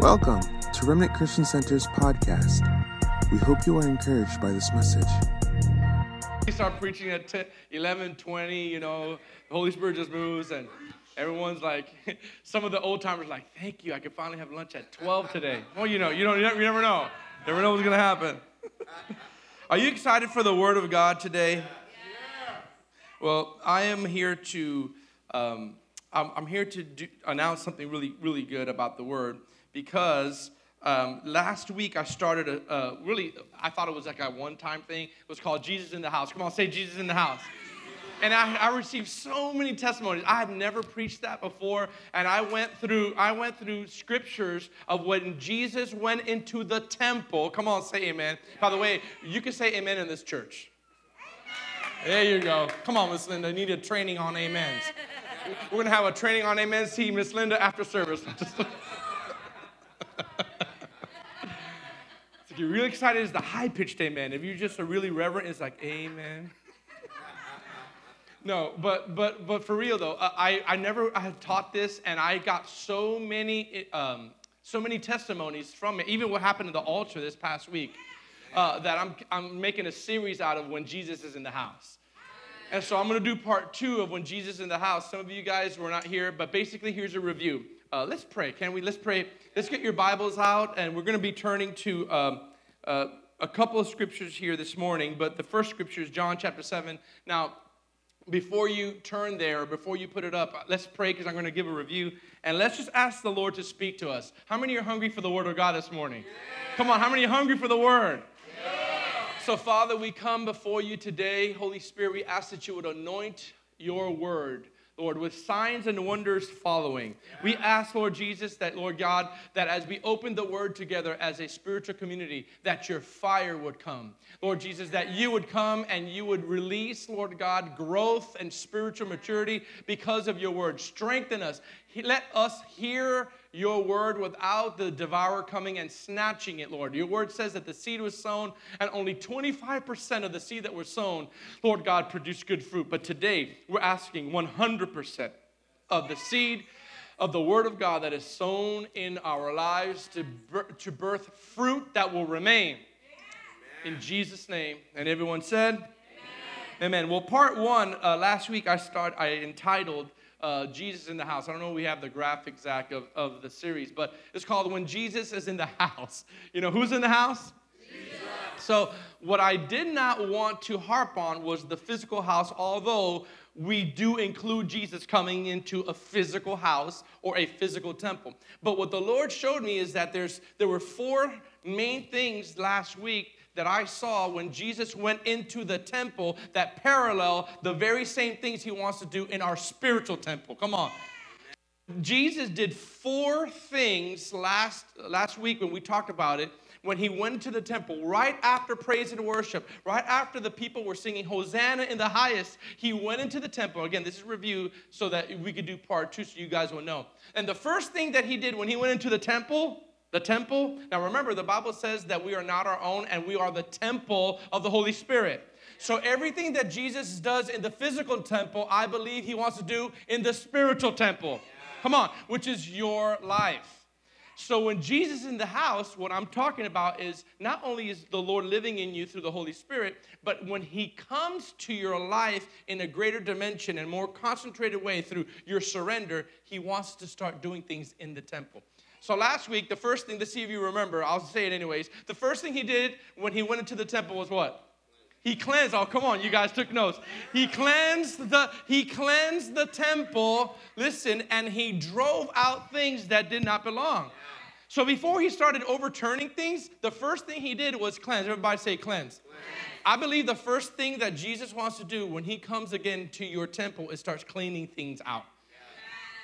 Welcome to Remnant Christian Center's podcast. We hope you are encouraged by this message. We start preaching at 10, 11, 20, you know, the Holy Spirit just moves, and everyone's like, some of the old timers like, thank you, I can finally have lunch at 12 today. Well, you know, you, don't, you never, you never know. You never know what's going to happen. Are you excited for the Word of God today? Well, I am here to, um, I'm, I'm, here to do, announce something really, really good about the Word because um, last week I started a, a, really, I thought it was like a one time thing. It was called Jesus in the House. Come on, say Jesus in the House. And I, I received so many testimonies. I had never preached that before, and I went through I went through scriptures of when Jesus went into the temple. Come on, say amen. By the way, you can say amen in this church. There you go. Come on, Miss Linda. I need a training on amens. We're gonna have a training on amens team, Miss Linda, after service. you're really excited, it's the high pitched amen. If you're just a really reverent, it's like amen. No, but but but for real though, I I never I had taught this, and I got so many um, so many testimonies from it. Even what happened at the altar this past week, uh, that I'm I'm making a series out of when Jesus is in the house. And so I'm going to do part two of when Jesus is in the house. Some of you guys were not here, but basically here's a review. Uh, let's pray. Can we? Let's pray. Let's get your Bibles out, and we're going to be turning to um, uh, a couple of scriptures here this morning. But the first scripture is John chapter 7. Now, before you turn there, before you put it up, let's pray because I'm going to give a review. And let's just ask the Lord to speak to us. How many are hungry for the Word of God this morning? Yeah. Come on, how many are hungry for the Word? Yeah. So, Father, we come before you today. Holy Spirit, we ask that you would anoint your Word Lord, with signs and wonders following. We ask, Lord Jesus, that, Lord God, that as we open the word together as a spiritual community, that your fire would come. Lord Jesus, that you would come and you would release, Lord God, growth and spiritual maturity because of your word. Strengthen us. Let us hear your word without the devourer coming and snatching it, Lord. Your word says that the seed was sown and only 25% of the seed that was sown, Lord God, produced good fruit. But today, we're asking 100% of the seed of the word of God that is sown in our lives to, to birth fruit that will remain. Amen. In Jesus' name. And everyone said, Amen. Amen. Well, part one, uh, last week I start I entitled uh, Jesus in the House. I don't know if we have the graphic, Zach, of, of the series, but it's called When Jesus is in the House. You know, who's in the house? Jesus. So, what I did not want to harp on was the physical house, although we do include Jesus coming into a physical house or a physical temple. But what the Lord showed me is that there's there were four main things last week that I saw when Jesus went into the temple that parallel the very same things he wants to do in our spiritual temple. Come on. Jesus did four things last, last week when we talked about it when he went to the temple, right after praise and worship, right after the people were singing Hosanna in the highest, he went into the temple. Again, this is review so that we could do part two so you guys will know. And the first thing that he did when he went into the temple the temple. Now remember, the Bible says that we are not our own and we are the temple of the Holy Spirit. So everything that Jesus does in the physical temple, I believe he wants to do in the spiritual temple. Come on, which is your life. So when Jesus is in the house, what I'm talking about is not only is the Lord living in you through the Holy Spirit, but when he comes to your life in a greater dimension and more concentrated way through your surrender, he wants to start doing things in the temple. So last week, the first thing, to see if you remember, I'll say it anyways. The first thing he did when he went into the temple was what? He cleansed. Oh, come on, you guys took notes. He cleansed the he cleansed the temple. Listen, and he drove out things that did not belong. So before he started overturning things, the first thing he did was cleanse. Everybody say cleanse. cleanse. I believe the first thing that Jesus wants to do when he comes again to your temple is starts cleaning things out.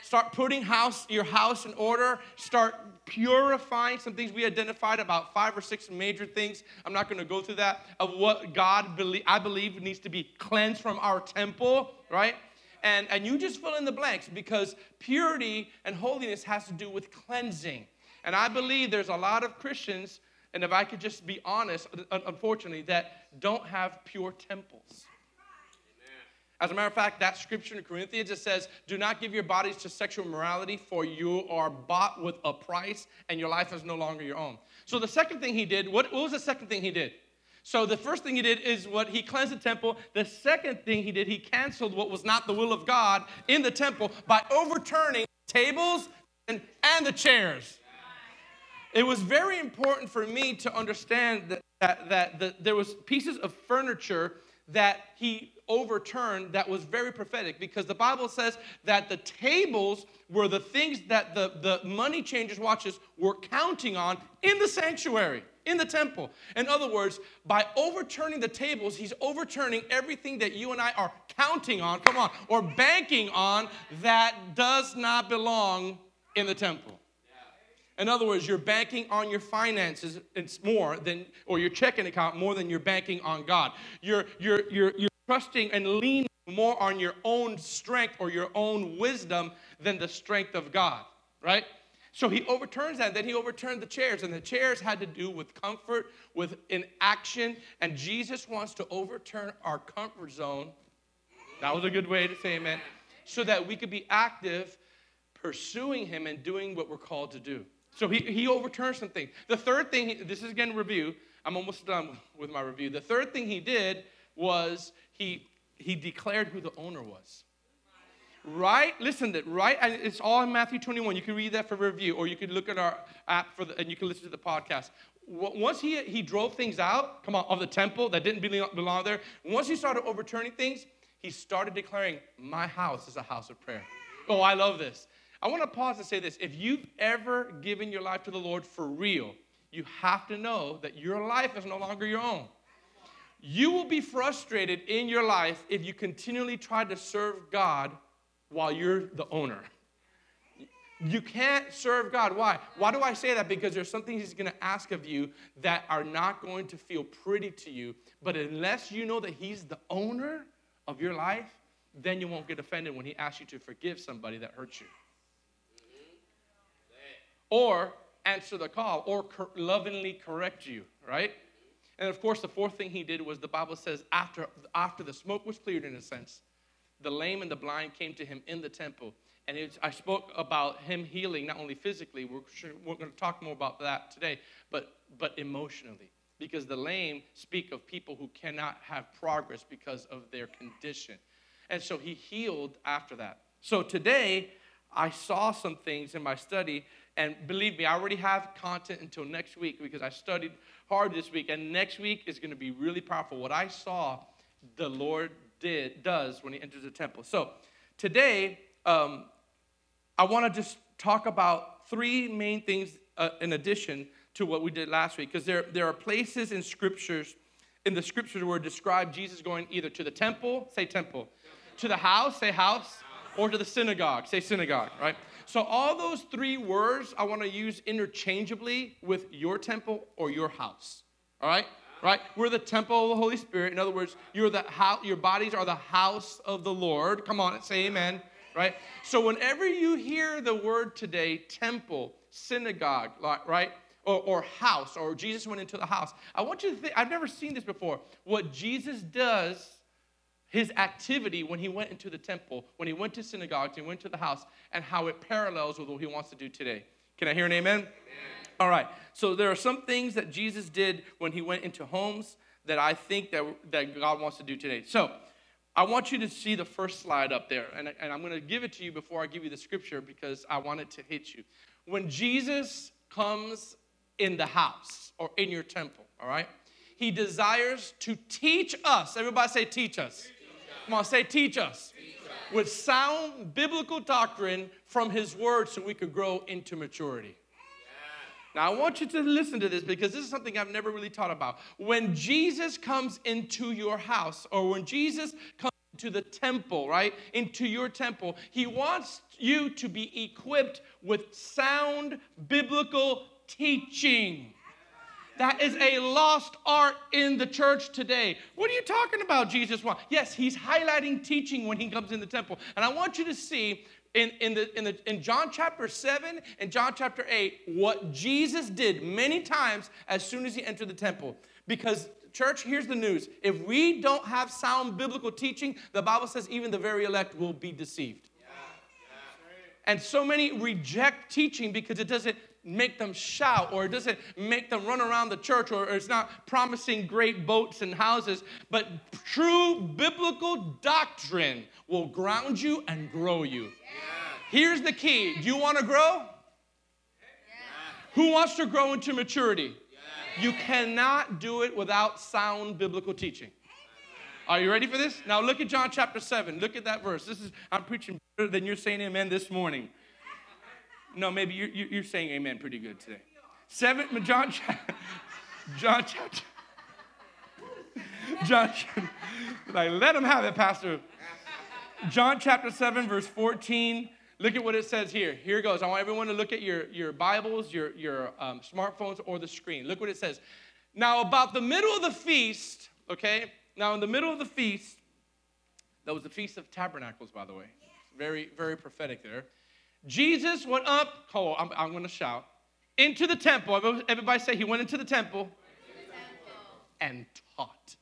Start putting house, your house in order. Start purifying some things. We identified about five or six major things. I'm not going to go through that of what God believe, I believe needs to be cleansed from our temple, right? And, and you just fill in the blanks because purity and holiness has to do with cleansing. And I believe there's a lot of Christians, and if I could just be honest, unfortunately, that don't have pure temples. As a matter of fact, that scripture in Corinthians it says, "Do not give your bodies to sexual morality, for you are bought with a price, and your life is no longer your own." So the second thing he did, what, what was the second thing he did? So the first thing he did is what he cleansed the temple. The second thing he did, he canceled what was not the will of God in the temple by overturning tables and, and the chairs. It was very important for me to understand that, that, that, that there was pieces of furniture that he overturned that was very prophetic because the Bible says that the tables were the things that the, the money changers watches were counting on in the sanctuary, in the temple. In other words, by overturning the tables, he's overturning everything that you and I are counting on, come on, or banking on that does not belong in the temple. In other words, you're banking on your finances it's more than, or your checking account more than you're banking on God. You're, you're, you're, you're trusting and leaning more on your own strength or your own wisdom than the strength of God, right? So he overturns that. Then he overturned the chairs, and the chairs had to do with comfort, with inaction. And Jesus wants to overturn our comfort zone. That was a good way to say amen. So that we could be active, pursuing him and doing what we're called to do. So he, he overturned some things. The third thing, this is again review. I'm almost done with my review. The third thing he did was he, he declared who the owner was. Right? Listen to it, right? And it's all in Matthew 21. You can read that for review, or you can look at our app for the, and you can listen to the podcast. Once he, he drove things out, come on, of the temple that didn't belong there, once he started overturning things, he started declaring, My house is a house of prayer. Oh, I love this. I want to pause and say this. If you've ever given your life to the Lord for real, you have to know that your life is no longer your own. You will be frustrated in your life if you continually try to serve God while you're the owner. You can't serve God. Why? Why do I say that? Because there's something He's going to ask of you that are not going to feel pretty to you. But unless you know that He's the owner of your life, then you won't get offended when He asks you to forgive somebody that hurt you or answer the call or cor- lovingly correct you, right? And of course, the fourth thing he did was the Bible says after, after the smoke was cleared, in a sense, the lame and the blind came to him in the temple. And I spoke about him healing not only physically, we're, we're going to talk more about that today, but, but emotionally. Because the lame speak of people who cannot have progress because of their condition. And so he healed after that. So today, I saw some things in my study and believe me, I already have content until next week because I studied hard this week. And next week is going to be really powerful. What I saw the Lord did does when he enters the temple. So today, um, I want to just talk about three main things uh, in addition to what we did last week, because there, there are places in scriptures, in the scriptures where describe Jesus going either to the temple, say temple, to the house, say house, or to the synagogue, say synagogue, right? So, all those three words I want to use interchangeably with your temple or your house. All right? Right? We're the temple of the Holy Spirit. In other words, you're the house, your bodies are the house of the Lord. Come on, say amen. Right? So, whenever you hear the word today, temple, synagogue, right? Or, or, house, or Jesus went into the house. I want you to think, I've never seen this before. What Jesus does his activity when he went into the temple, when he went to synagogues, he went to the house, and how it parallels with what he wants to do today. Can I hear an amen? amen? All right. So there are some things that Jesus did when he went into homes that I think that, that God wants to do today. So I want you to see the first slide up there, and, and I'm going to give it to you before I give you the scripture because I want it to hit you. When Jesus comes in the house or in your temple, all right, he desires to teach us. Everybody say, teach us. Come on, say, teach us. With sound biblical doctrine from his word so we could grow into maturity. Now, I want you to listen to this because this is something I've never really taught about. When Jesus comes into your house, or when Jesus comes to the temple, right? Into your temple, he wants you to be equipped with sound biblical teaching. That is a lost art in the church today. What are you talking about, Jesus? Want? Yes, he's highlighting teaching when he comes in the temple. And I want you to see in, in, the, in, the, in John chapter 7 and John chapter 8 what Jesus did many times as soon as he entered the temple. Because church, here's the news. If we don't have sound biblical teaching, the Bible says even the very elect will be deceived. And so many reject teaching because it doesn't make them shout or it doesn't make them run around the church or it's not promising great boats and houses. But true biblical doctrine will ground you and grow you. Here's the key do you want to grow? Who wants to grow into maturity? You cannot do it without sound biblical teaching. Are you ready for this? Now look at John chapter 7. Look at that verse. This is I'm preaching better than you're saying amen this morning. No, maybe you're, you're saying amen pretty good today. Seven, John, John chapter, John, like, let him have it, Pastor. John chapter 7, verse 14. Look at what it says here. Here goes. I want everyone to look at your, your Bibles, your, your um, smartphones, or the screen. Look what it says. Now, about the middle of the feast, okay? Now, in the middle of the feast, that was the Feast of Tabernacles, by the way. Very, very prophetic there. Jesus went up, oh, I'm, I'm going to shout, into the temple. Everybody say he went into the temple, into the temple. and taught.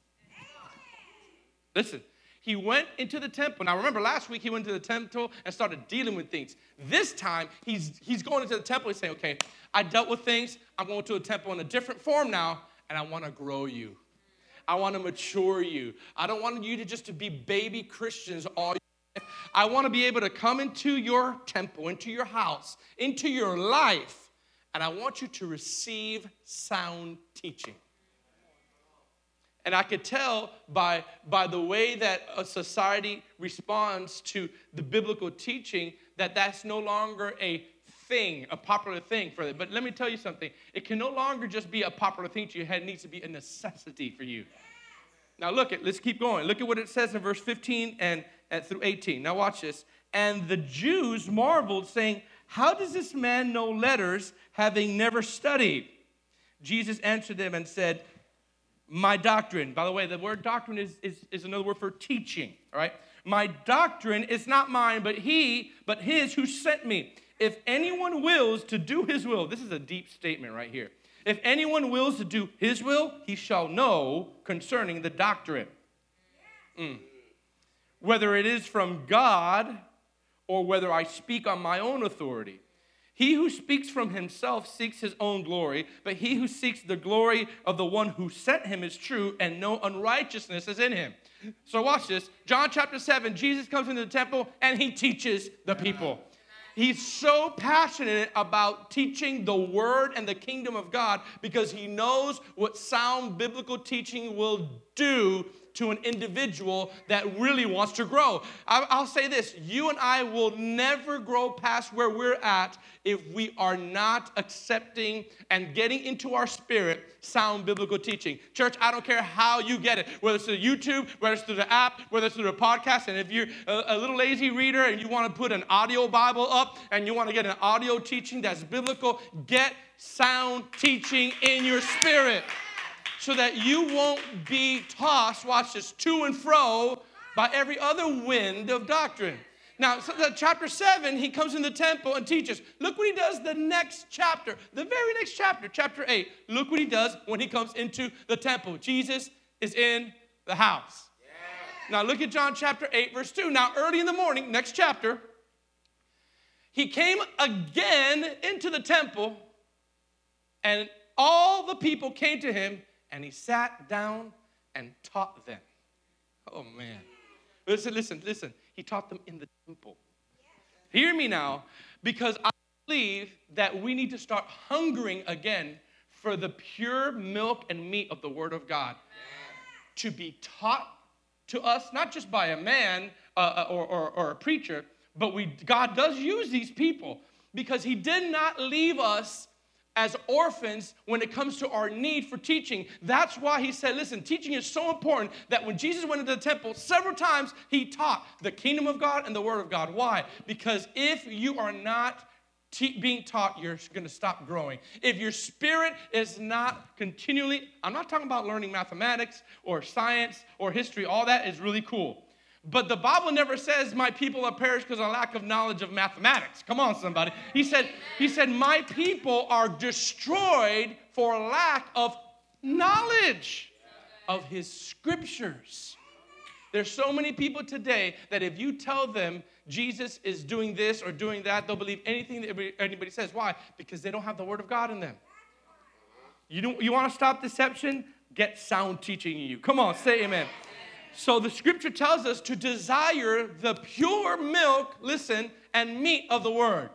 Listen, he went into the temple. Now, remember, last week he went to the temple and started dealing with things. This time, he's, he's going into the temple. He's saying, okay, I dealt with things. I'm going to a temple in a different form now, and I want to grow you. I want to mature you. I don't want you to just to be baby Christians all I want to be able to come into your temple, into your house, into your life, and I want you to receive sound teaching. And I could tell by, by the way that a society responds to the biblical teaching that that's no longer a thing, a popular thing for them. But let me tell you something. It can no longer just be a popular thing to you. It needs to be a necessity for you. Now look at, let's keep going. Look at what it says in verse 15 and, and through 18. Now watch this. And the Jews marveled, saying, How does this man know letters, having never studied? Jesus answered them and said, My doctrine, by the way, the word doctrine is, is, is another word for teaching, all right? My doctrine is not mine, but he, but his who sent me. If anyone wills to do his will, this is a deep statement right here. If anyone wills to do his will, he shall know concerning the doctrine. Mm. Whether it is from God or whether I speak on my own authority. He who speaks from himself seeks his own glory, but he who seeks the glory of the one who sent him is true, and no unrighteousness is in him. So, watch this. John chapter 7, Jesus comes into the temple and he teaches the people. He's so passionate about teaching the word and the kingdom of God because he knows what sound biblical teaching will do to an individual that really wants to grow. I'll say this you and I will never grow past where we're at if we are not accepting and getting into our spirit sound biblical teaching. Church, I don't care how you get it, whether it's through YouTube, whether it's through the app, whether it's through the podcast. And if you're a, little lazy reader and you want to put an audio Bible up and you want to get an audio teaching that's biblical, get sound teaching in your spirit so that you won't be tossed, watch this, to and fro by every other wind of doctrine. Now, so chapter 7, he comes in the temple and teaches. Look what he does the next chapter, the very next chapter, chapter 8. Look what he does when he comes into the temple. Jesus is in the house. Yeah. Now, look at John chapter 8, verse 2. Now, early in the morning, next chapter, he came again into the temple, and all the people came to him and he sat down and taught them. Oh man. Listen, listen, listen. He taught them in the temple. Hear me now, because I believe that we need to start hungering again for the pure milk and meat of the Word of God to be taught to us, not just by a man uh, uh, or, or, or a preacher, but we, God does use these people because He did not leave us as orphans when it comes to our need for teaching. That's why he said, listen, teaching is so important that when Jesus went into the temple, several times he taught the kingdom of God and the word of God. Why? Because if you are not te- being taught, you're going to stop growing. If your spirit is not continually, I'm not talking about learning mathematics or science or history, all that is really cool. But the Bible never says my people are perished because of lack of knowledge of mathematics. Come on, somebody. He said, he said, my people are destroyed for lack of knowledge. of his scriptures. There's so many people today that if you tell them Jesus is doing this or doing that, they'll believe anything that anybody says. Why? Because they don't have the word of God in them. You, don't, you want to stop deception? Get sound teaching in you. Come on, say amen. So the scripture tells us to desire the pure milk, listen, and meat of the word.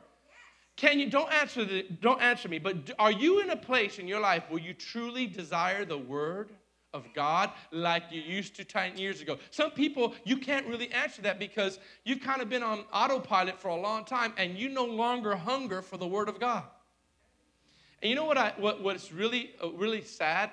Can you don't answer the, don't answer me, but are you in a place in your life where you truly desire the word of God like you used to 10 years ago? Some people you can't really answer that because you've kind of been on autopilot for a long time and you no longer hunger for the word of God. And you know what I what what's really uh, really sad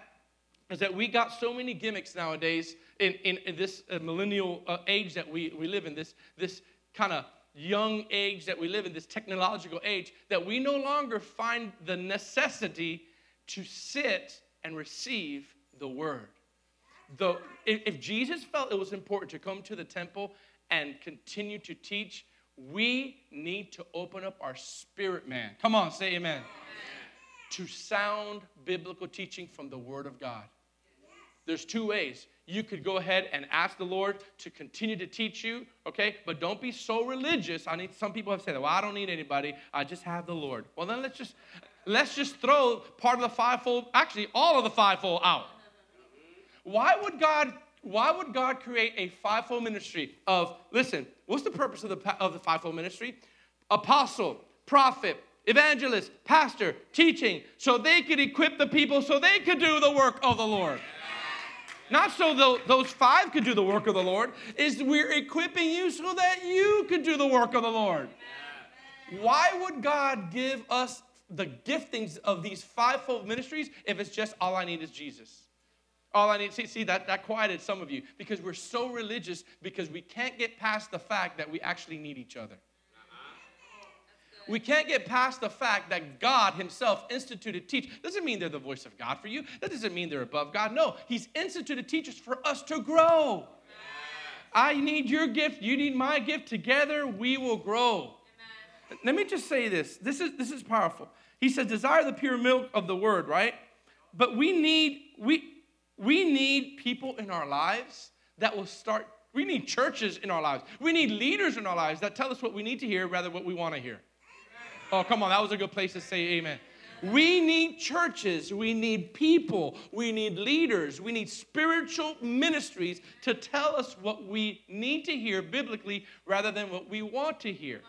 is that we got so many gimmicks nowadays in, in, in this uh, millennial uh, age that we, we live in, this, this kind of young age that we live in, this technological age, that we no longer find the necessity to sit and receive the word. If, if Jesus felt it was important to come to the temple and continue to teach, we need to open up our spirit man. Come on, say amen. amen. To sound biblical teaching from the Word of God. There's two ways you could go ahead and ask the Lord to continue to teach you, okay? But don't be so religious. I need some people have said, "Well, I don't need anybody. I just have the Lord." Well, then let's just let's just throw part of the fivefold, actually all of the fivefold out. Why would God why would God create a fivefold ministry of listen, what's the purpose of the of the fivefold ministry? Apostle, prophet, evangelist, pastor, teaching, so they could equip the people so they could do the work of the Lord. Not so those five could do the work of the Lord, is we're equipping you so that you could do the work of the Lord. Why would God give us the giftings of these fivefold ministries if it's just all I need is Jesus? All I need, see, see that, that quieted some of you because we're so religious because we can't get past the fact that we actually need each other. We can't get past the fact that God Himself instituted teach. Doesn't mean they're the voice of God for you. That doesn't mean they're above God. No, He's instituted teachers for us to grow. I need your gift. You need my gift. Together we will grow. Amen. Let me just say this. This is this is powerful. He says, "Desire the pure milk of the word." Right? But we need we we need people in our lives that will start. We need churches in our lives. We need leaders in our lives that tell us what we need to hear rather what we want to hear. Oh, come on, that was a good place to say amen. We need churches, we need people, we need leaders, we need spiritual ministries to tell us what we need to hear biblically rather than what we want to hear.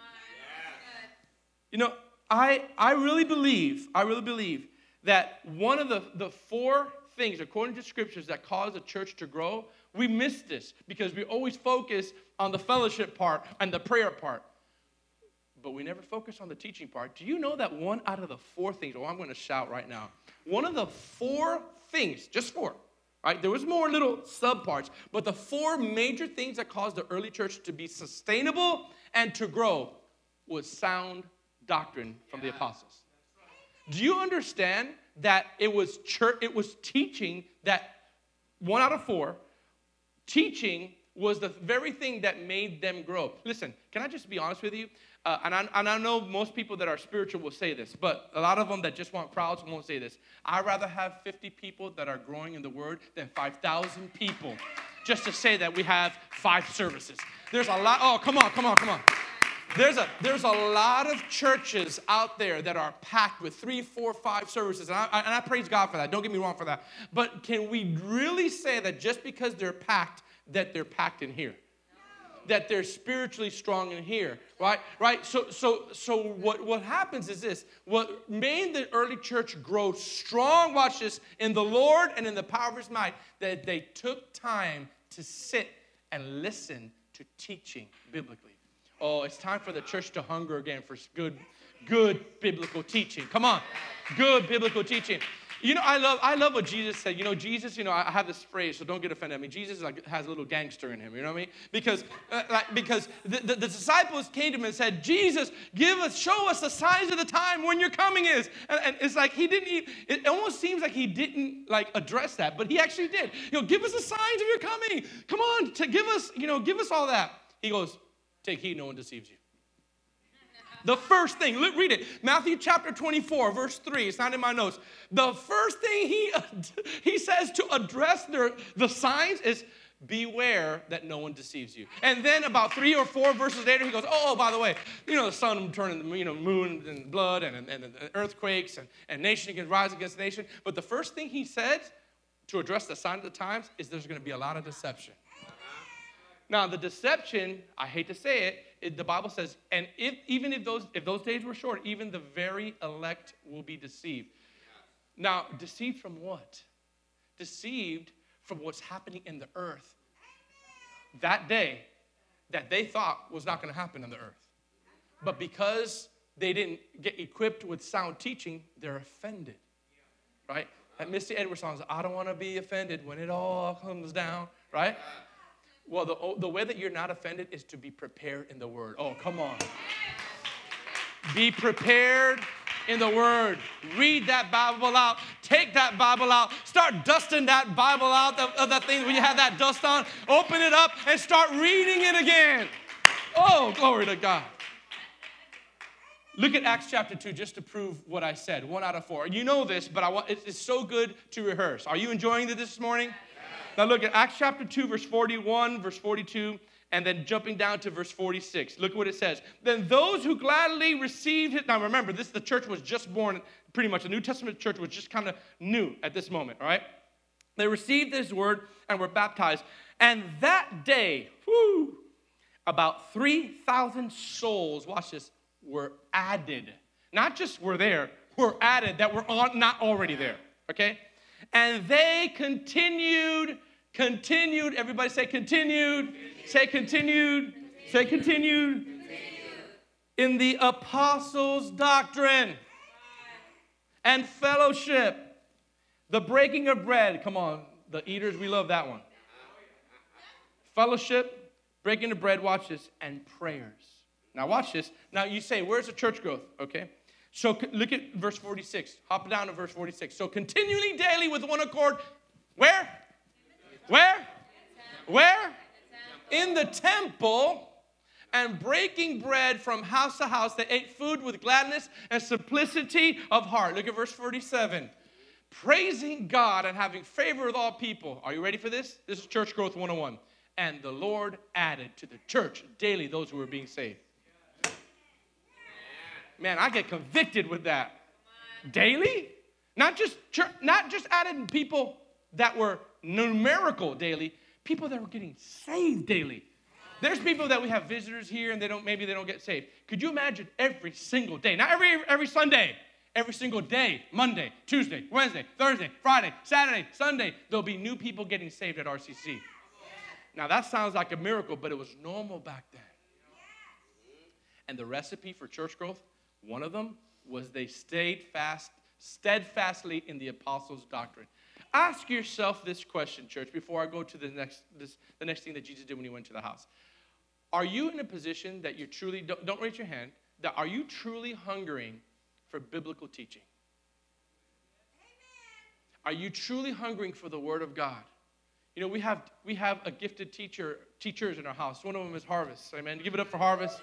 You know, I, I really believe, I really believe that one of the, the four things, according to scriptures, that cause a church to grow, we miss this because we always focus on the fellowship part and the prayer part but we never focus on the teaching part. Do you know that one out of the four things, oh, I'm going to shout right now. One of the four things, just four, right? There was more little subparts, but the four major things that caused the early church to be sustainable and to grow was sound doctrine from the apostles. Do you understand that it was church, it was teaching that one out of four, teaching was the very thing that made them grow. Listen, can I just be honest with you? Uh, and, I, and I know most people that are spiritual will say this, but a lot of them that just want crowds won't say this. I'd rather have 50 people that are growing in the word than 5,000 people just to say that we have five services. There's a lot, oh, come on, come on, come on. There's a, there's a lot of churches out there that are packed with three, four, five services. And I, and I praise God for that. Don't get me wrong for that. But can we really say that just because they're packed, that they're packed in here? That they're spiritually strong in here, right? Right? So, so, so what, what happens is this what made the early church grow strong, watch this, in the Lord and in the power of his might, that they took time to sit and listen to teaching biblically. Oh, it's time for the church to hunger again for good, good biblical teaching. Come on, good biblical teaching. You know, I love, I love what Jesus said. You know, Jesus, you know, I have this phrase, so don't get offended. I mean, Jesus like, has a little gangster in him, you know what I mean? Because, uh, like, because the, the, the, disciples came to him and said, Jesus, give us, show us the signs of the time when your coming is. And, and it's like he didn't, even, it almost seems like he didn't like address that, but he actually did. You know, give us the signs of your coming. Come on, to give us, you know, give us all that. He goes, take heed, no one deceives you. The first thing, look, read it. Matthew chapter 24, verse 3. It's not in my notes. The first thing he, he says to address their, the signs is beware that no one deceives you. And then about three or four verses later, he goes, oh, by the way, you know, the sun turning, you know, moon and blood and, and, and earthquakes and, and nation can rise against nation. But the first thing he said to address the sign of the times is there's going to be a lot of deception. Now, the deception, I hate to say it, it, the Bible says, and if, even if those, if those days were short, even the very elect will be deceived. Now, deceived from what? Deceived from what's happening in the earth that day that they thought was not going to happen on the earth. But because they didn't get equipped with sound teaching, they're offended. Right? That Misty Edwards song is, I don't want to be offended when it all comes down, right? Well, the, oh, the way that you're not offended is to be prepared in the word. Oh, come on. Be prepared in the Word. Read that Bible out. Take that Bible out. Start dusting that Bible out of, of the things when you have that dust on. Open it up and start reading it again. Oh, glory to God. Look at Acts chapter 2 just to prove what I said. One out of four. You know this, but I want, it's so good to rehearse. Are you enjoying it this morning? Now look at Acts chapter 2, verse 41, verse 42 and then jumping down to verse 46. Look what it says. Then those who gladly received it. Now remember, this the church was just born, pretty much. The New Testament church was just kind of new at this moment, all right? They received this word and were baptized. And that day, whoo, about 3,000 souls, watch this, were added. Not just were there, were added that were not already there, okay? And they continued, continued, everybody say continued. Say continued. Say continued. In the apostles' doctrine and fellowship. The breaking of bread. Come on, the eaters, we love that one. Fellowship, breaking of bread, watch this, and prayers. Now, watch this. Now, you say, where's the church growth? Okay. So look at verse 46. Hop down to verse 46. So continually daily with one accord. Where? Where? Where? in the temple and breaking bread from house to house. They ate food with gladness and simplicity of heart. Look at verse 47. Praising God and having favor with all people. Are you ready for this? This is Church Growth 101. And the Lord added to the church daily those who were being saved. Man, I get convicted with that. Daily? Not just church, not just added people that were numerical daily, people that were getting saved daily. There's people that we have visitors here and they don't maybe they don't get saved. Could you imagine every single day? Not every every Sunday, every single day, Monday, Tuesday, Wednesday, Thursday, Friday, Saturday, Sunday, there'll be new people getting saved at RCC. Now that sounds like a miracle, but it was normal back then. And the recipe for church growth, one of them was they stayed fast, steadfastly in the apostles' doctrine. Ask yourself this question, church, before I go to the next, this, the next thing that Jesus did when he went to the house. Are you in a position that you truly, don't, don't raise your hand, that are you truly hungering for biblical teaching? Are you truly hungering for the Word of God? You know, we have we have a gifted teacher teachers in our house. One of them is Harvest. Amen. Give it up for Harvest.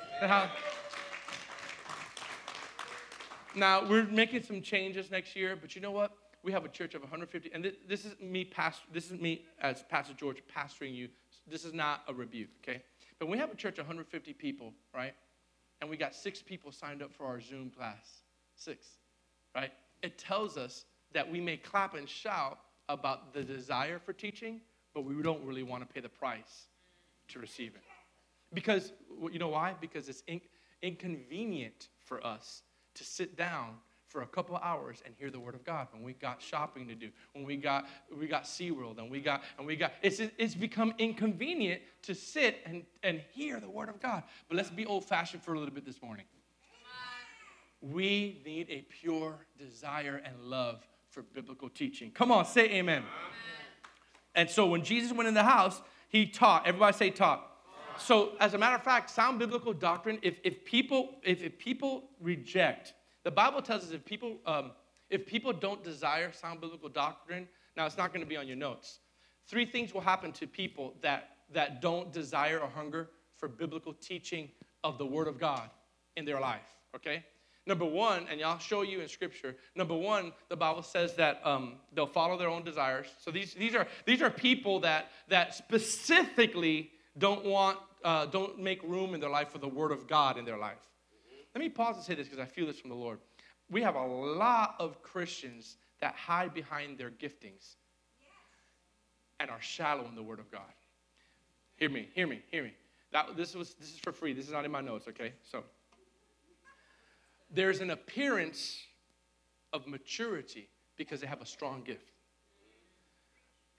Now we're making some changes next year, but you know what? We have a church of 150, and this, this is me, past, this is me as Pastor George pastoring you. This is not a rebuke, okay? But we have a church of 150 people, right? And we got six people signed up for our Zoom class. Six, right? It tells us that we may clap and shout about the desire for teaching, but we don't really want to pay the price to receive it. Because, you know why? Because it's in, inconvenient for us to sit down for a couple hours and hear the word of God. When we got shopping to do, when we got we got SeaWorld and we got and we got it's it's become inconvenient to sit and, and hear the word of God. But let's be old-fashioned for a little bit this morning. We need a pure desire and love for biblical teaching. Come on, say amen. amen. And so when Jesus went in the house, he taught. Everybody say taught. So, as a matter of fact, sound biblical doctrine, if, if, people, if, if people reject the Bible tells us if people, um, if people don't desire sound biblical doctrine, now it's not going to be on your notes. Three things will happen to people that, that don't desire or hunger for biblical teaching of the Word of God in their life. okay? Number one, and I'll show you in scripture. Number one, the Bible says that um, they'll follow their own desires. So these, these, are, these are people that, that specifically don't want, uh, don't make room in their life for the word of God in their life. Let me pause and say this because I feel this from the Lord. We have a lot of Christians that hide behind their giftings and are shallow in the word of God. Hear me, hear me, hear me. That, this, was, this is for free. This is not in my notes, okay? So there's an appearance of maturity because they have a strong gift.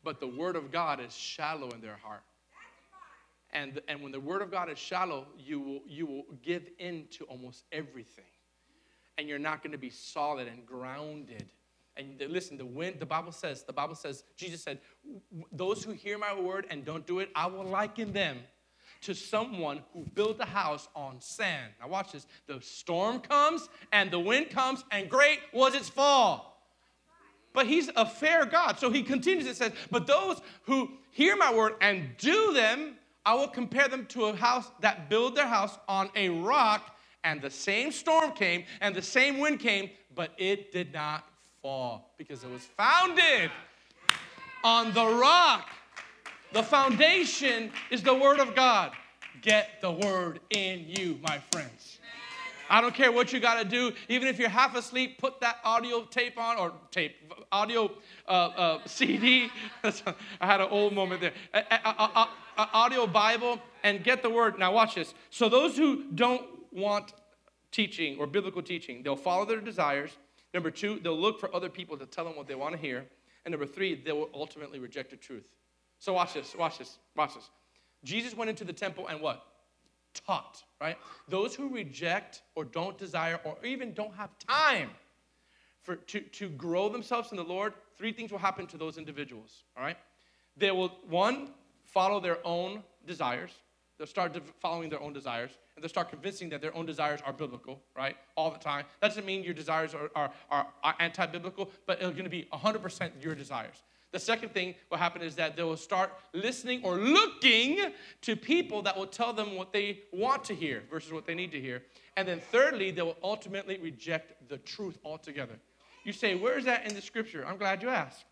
But the word of God is shallow in their heart. And, and when the word of God is shallow, you will, you will give in to almost everything. And you're not going to be solid and grounded. And listen, the wind, the Bible says, the Bible says, Jesus said, those who hear my word and don't do it, I will liken them to someone who built a house on sand. Now, watch this. The storm comes and the wind comes, and great was its fall. But he's a fair God. So he continues and says, But those who hear my word and do them, I will compare them to a house that built their house on a rock, and the same storm came and the same wind came, but it did not fall because it was founded on the rock. The foundation is the Word of God. Get the Word in you, my friends. I don't care what you got to do. Even if you're half asleep, put that audio tape on or tape, audio uh, uh, CD. I had an old moment there. audio Bible and get the Word. Now, watch this. So, those who don't want teaching or biblical teaching, they'll follow their desires. Number two, they'll look for other people to tell them what they want to hear. And number three, they will ultimately reject the truth. So watch this, watch this, watch this. Jesus went into the temple and what? Taught, right? Those who reject or don't desire or even don't have time for, to, to grow themselves in the Lord, three things will happen to those individuals, all right? They will, one, follow their own desires. They'll start following their own desires, and they'll start convincing that their own desires are biblical, right? All the time. That doesn't mean your desires are, are, are, anti biblical, but it's going to be 100% your desires. The second thing will happen is that they will start listening or looking to people that will tell them what they want to hear versus what they need to hear. And then thirdly, they will ultimately reject the truth altogether. You say, where is that in the scripture? I'm glad you asked.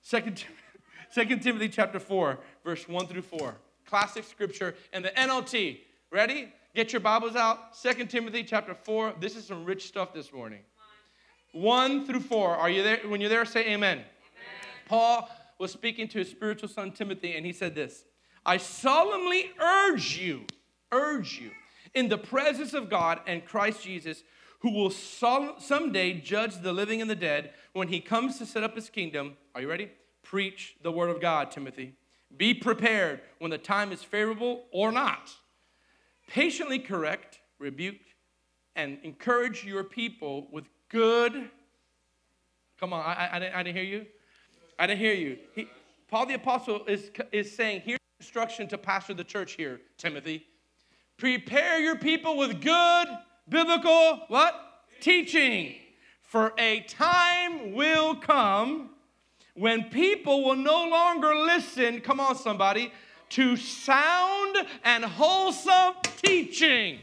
Second, Second Timothy chapter 4, verse 1 through 4. Classic scripture and the NLT. Ready? Get your Bibles out. Second Timothy chapter 4. This is some rich stuff this morning. 1 through 4. Are you there? When you're there, say amen. Paul was speaking to his spiritual son Timothy, and he said this I solemnly urge you, urge you, in the presence of God and Christ Jesus, who will someday judge the living and the dead when he comes to set up his kingdom. Are you ready? Preach the word of God, Timothy. Be prepared when the time is favorable or not. Patiently correct, rebuke, and encourage your people with good. Come on, I, I, I didn't hear you. I didn't hear you. He, Paul the Apostle is, is saying, here's instruction to pastor the church here, Timothy. Prepare your people with good biblical what? Teaching. For a time will come when people will no longer listen, come on, somebody, to sound and wholesome teaching.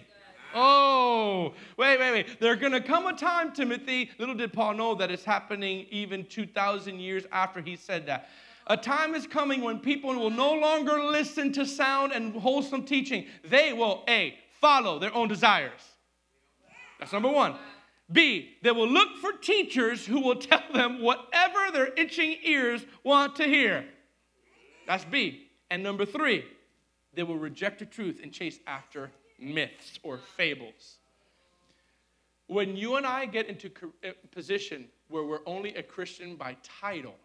Oh, wait, wait, wait. There's going to come a time, Timothy. Little did Paul know that it's happening even 2,000 years after he said that. A time is coming when people will no longer listen to sound and wholesome teaching. They will, A, follow their own desires. That's number one. B, they will look for teachers who will tell them whatever their itching ears want to hear. That's B. And number three, they will reject the truth and chase after myths or fables. When you and I get into a uh, position where we're only a Christian by title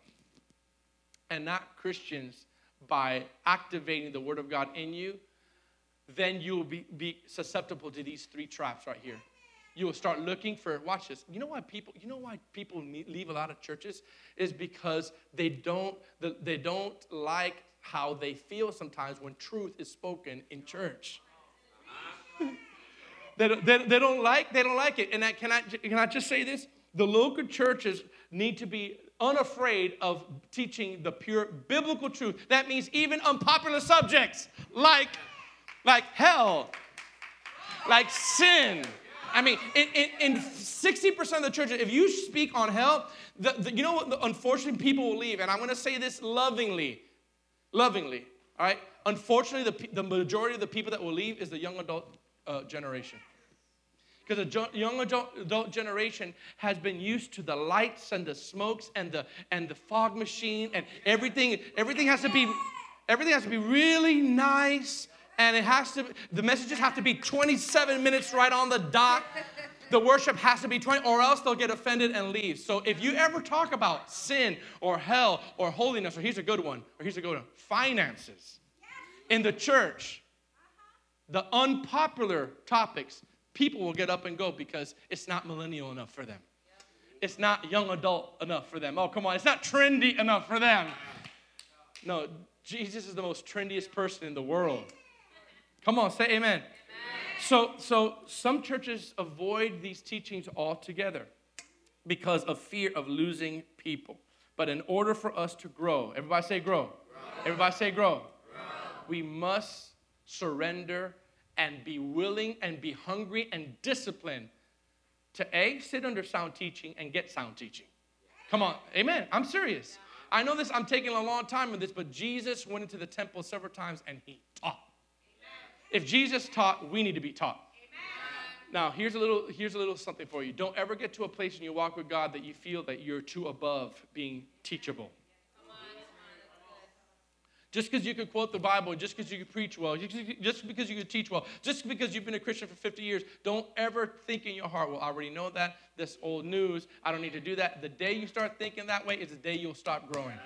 and not Christians by activating the Word of God in you, then you will be, be susceptible to these three traps right here. You will start looking for, watch this. You know why people, you know why people leave a lot of churches? Is because they don't, they don't like how they feel sometimes when truth is spoken in church they, don't, they, they, don't like, they don't like it. And I, can, I, can I just say this? The local churches need to be unafraid of teaching the pure biblical truth. That means even unpopular subjects like, like hell, like sin, I mean, in, in, in 60% of the churches, if you speak on hell, the, the, you know what? The, unfortunately, people will leave. And I'm going to say this lovingly. Lovingly. All right? Unfortunately, the, the majority of the people that will leave is the young adult uh, generation. Because the young adult, adult generation has been used to the lights and the smokes and the and the fog machine and everything. Everything has to be everything has to be really nice and it has to the messages have to be 27 minutes right on the dot the worship has to be 20 or else they'll get offended and leave so if you ever talk about sin or hell or holiness or here's a good one or here's a good one finances in the church the unpopular topics people will get up and go because it's not millennial enough for them it's not young adult enough for them oh come on it's not trendy enough for them no jesus is the most trendiest person in the world Come on, say amen. amen. So, so some churches avoid these teachings altogether because of fear of losing people. But in order for us to grow, everybody say grow. grow. Everybody say grow. grow. We must surrender and be willing and be hungry and disciplined to A, sit under sound teaching and get sound teaching. Come on, amen. I'm serious. I know this, I'm taking a long time with this, but Jesus went into the temple several times and he taught. If Jesus taught, we need to be taught. Now, here's a little here's a little something for you. Don't ever get to a place in your walk with God that you feel that you're too above being teachable. Just because you could quote the Bible, just because you can preach well, just because you could teach well, just because you've been a Christian for 50 years, don't ever think in your heart, well, I already know that. This old news. I don't need to do that. The day you start thinking that way is the day you'll stop growing.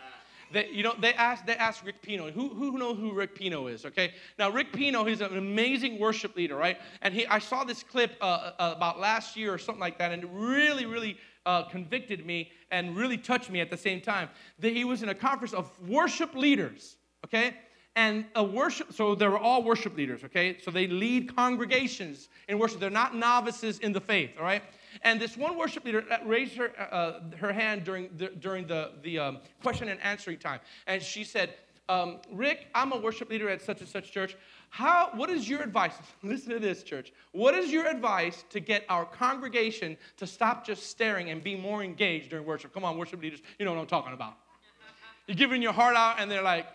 They, you know, they asked, they asked Rick Pino. Who, who knows who Rick Pino is, okay? Now, Rick Pino, he's an amazing worship leader, right? And he, I saw this clip uh, uh, about last year or something like that, and it really, really uh, convicted me and really touched me at the same time. That he was in a conference of worship leaders, okay? and a worship so they're all worship leaders okay so they lead congregations in worship they're not novices in the faith all right and this one worship leader raised her, uh, uh, her hand during the, during the, the um, question and answering time. And she said, um, Rick, I'm a worship leader at such and such church. How, what is your advice? Listen to this, church. What is your advice to get our congregation to stop just staring and be more engaged during worship? Come on, worship leaders, you know what I'm talking about. You're giving your heart out, and they're like,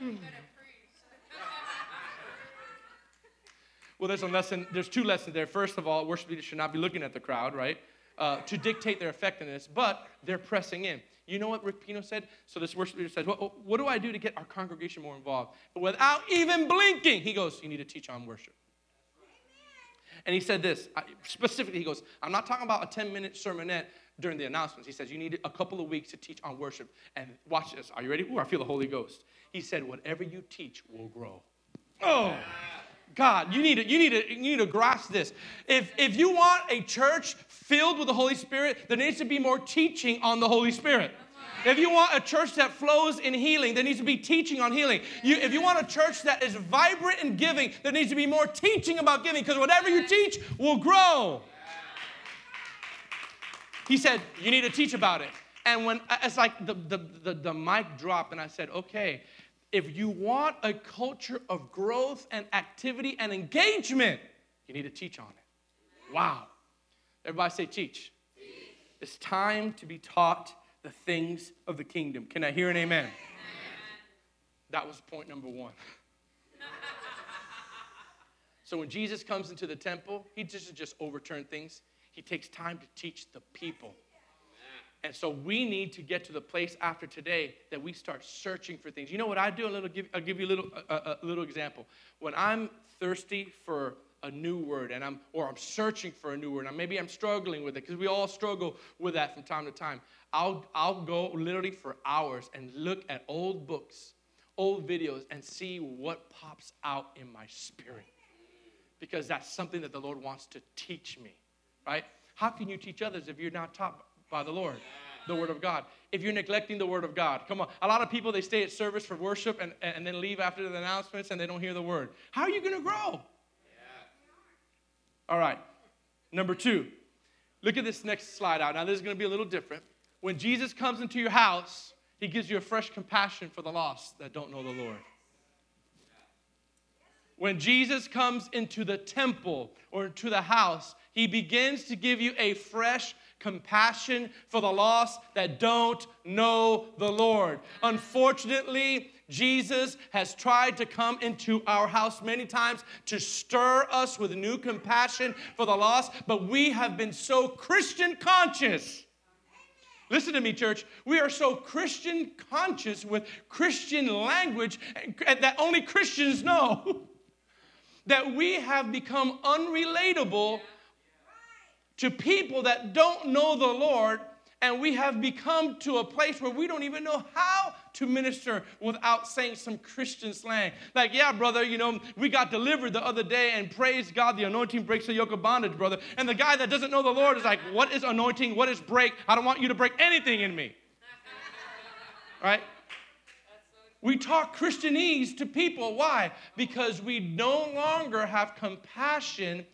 Well, there's a lesson, there's two lessons there. First of all, worship leaders should not be looking at the crowd, right? Uh, to dictate their effectiveness, but they're pressing in. You know what Rick Pino said? So this worship leader says, well, what do I do to get our congregation more involved? But without even blinking, he goes, you need to teach on worship. And he said this specifically, he goes, I'm not talking about a 10 minute sermonette during the announcements. He says, You need a couple of weeks to teach on worship. And watch this. Are you ready? Ooh, I feel the Holy Ghost. He said, Whatever you teach will grow. Oh. God, you need to, you need to, you need to grasp this. If, if you want a church filled with the Holy Spirit, there needs to be more teaching on the Holy Spirit. If you want a church that flows in healing, there needs to be teaching on healing. You, if you want a church that is vibrant in giving, there needs to be more teaching about giving because whatever you teach will grow. He said, You need to teach about it. And when it's like the, the, the, the mic dropped, and I said, Okay, if you want a culture of growth and activity and engagement, you need to teach on it. Wow. Everybody say, teach. teach. It's time to be taught the things of the kingdom. Can I hear an amen? amen. That was point number one. so when Jesus comes into the temple, he just just overturn things. He takes time to teach the people. And so we need to get to the place after today that we start searching for things. You know what I do? A little, give, I'll give you a little, a, a little example. When I'm thirsty for a new word and I'm or I'm searching for a new word and maybe I'm struggling with it because we all struggle with that from time to time. I'll I'll go literally for hours and look at old books, old videos and see what pops out in my spirit. Because that's something that the Lord wants to teach me, right? How can you teach others if you're not taught by the Lord. The Word of God. If you're neglecting the Word of God, come on. A lot of people, they stay at service for worship and, and then leave after the announcements and they don't hear the Word. How are you going to grow? All right. Number two, look at this next slide out. Now, this is going to be a little different. When Jesus comes into your house, he gives you a fresh compassion for the lost that don't know the Lord. When Jesus comes into the temple or into the house, he begins to give you a fresh compassion for the lost that don't know the Lord. Unfortunately, Jesus has tried to come into our house many times to stir us with new compassion for the lost, but we have been so Christian conscious. Listen to me, church. We are so Christian conscious with Christian language that only Christians know that we have become unrelatable to people that don't know the Lord, and we have become to a place where we don't even know how to minister without saying some Christian slang. Like, yeah, brother, you know, we got delivered the other day, and praise God, the anointing breaks the yoke of bondage, brother. And the guy that doesn't know the Lord is like, what is anointing? What is break? I don't want you to break anything in me. right? We talk Christianese to people. Why? Because we no longer have compassion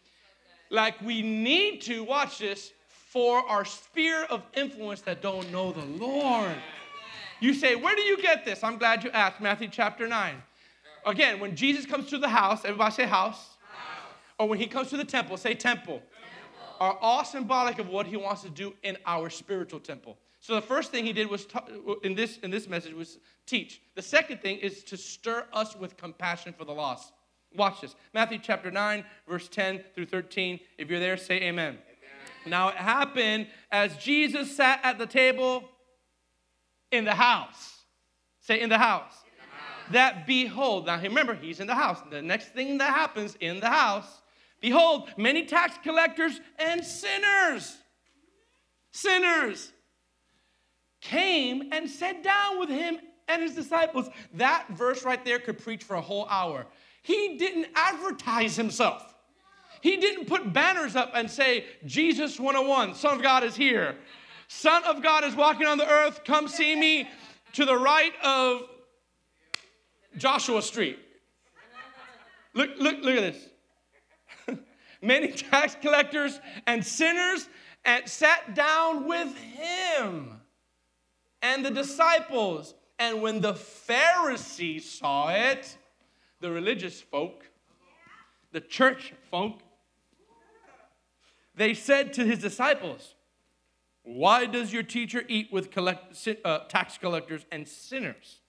like we need to, watch this, for our sphere of influence that don't know the Lord. You say, Where do you get this? I'm glad you asked. Matthew chapter 9. Again, when Jesus comes to the house, everybody say house. house. Or when he comes to the temple, say temple. temple. Are all symbolic of what he wants to do in our spiritual temple. So the first thing he did was in this in this message was teach. The second thing is to stir us with compassion for the lost. Watch this. Matthew chapter 9, verse 10 through 13. If you're there, say amen. amen. Now it happened as Jesus sat at the table in the house. Say, in the house. In the house. That behold, now remember, he's in the house. The next thing that happens in the house, behold, many tax collectors and sinners, sinners, came and sat down with him and his disciples. That verse right there could preach for a whole hour. He didn't advertise himself. He didn't put banners up and say, Jesus 101, Son of God is here. Son of God is walking on the earth. Come see me to the right of Joshua Street. Look, look, look at this. Many tax collectors and sinners and sat down with him and the disciples. And when the Pharisees saw it, the religious folk, the church folk, they said to his disciples, why does your teacher eat with collect, uh, tax collectors and sinners?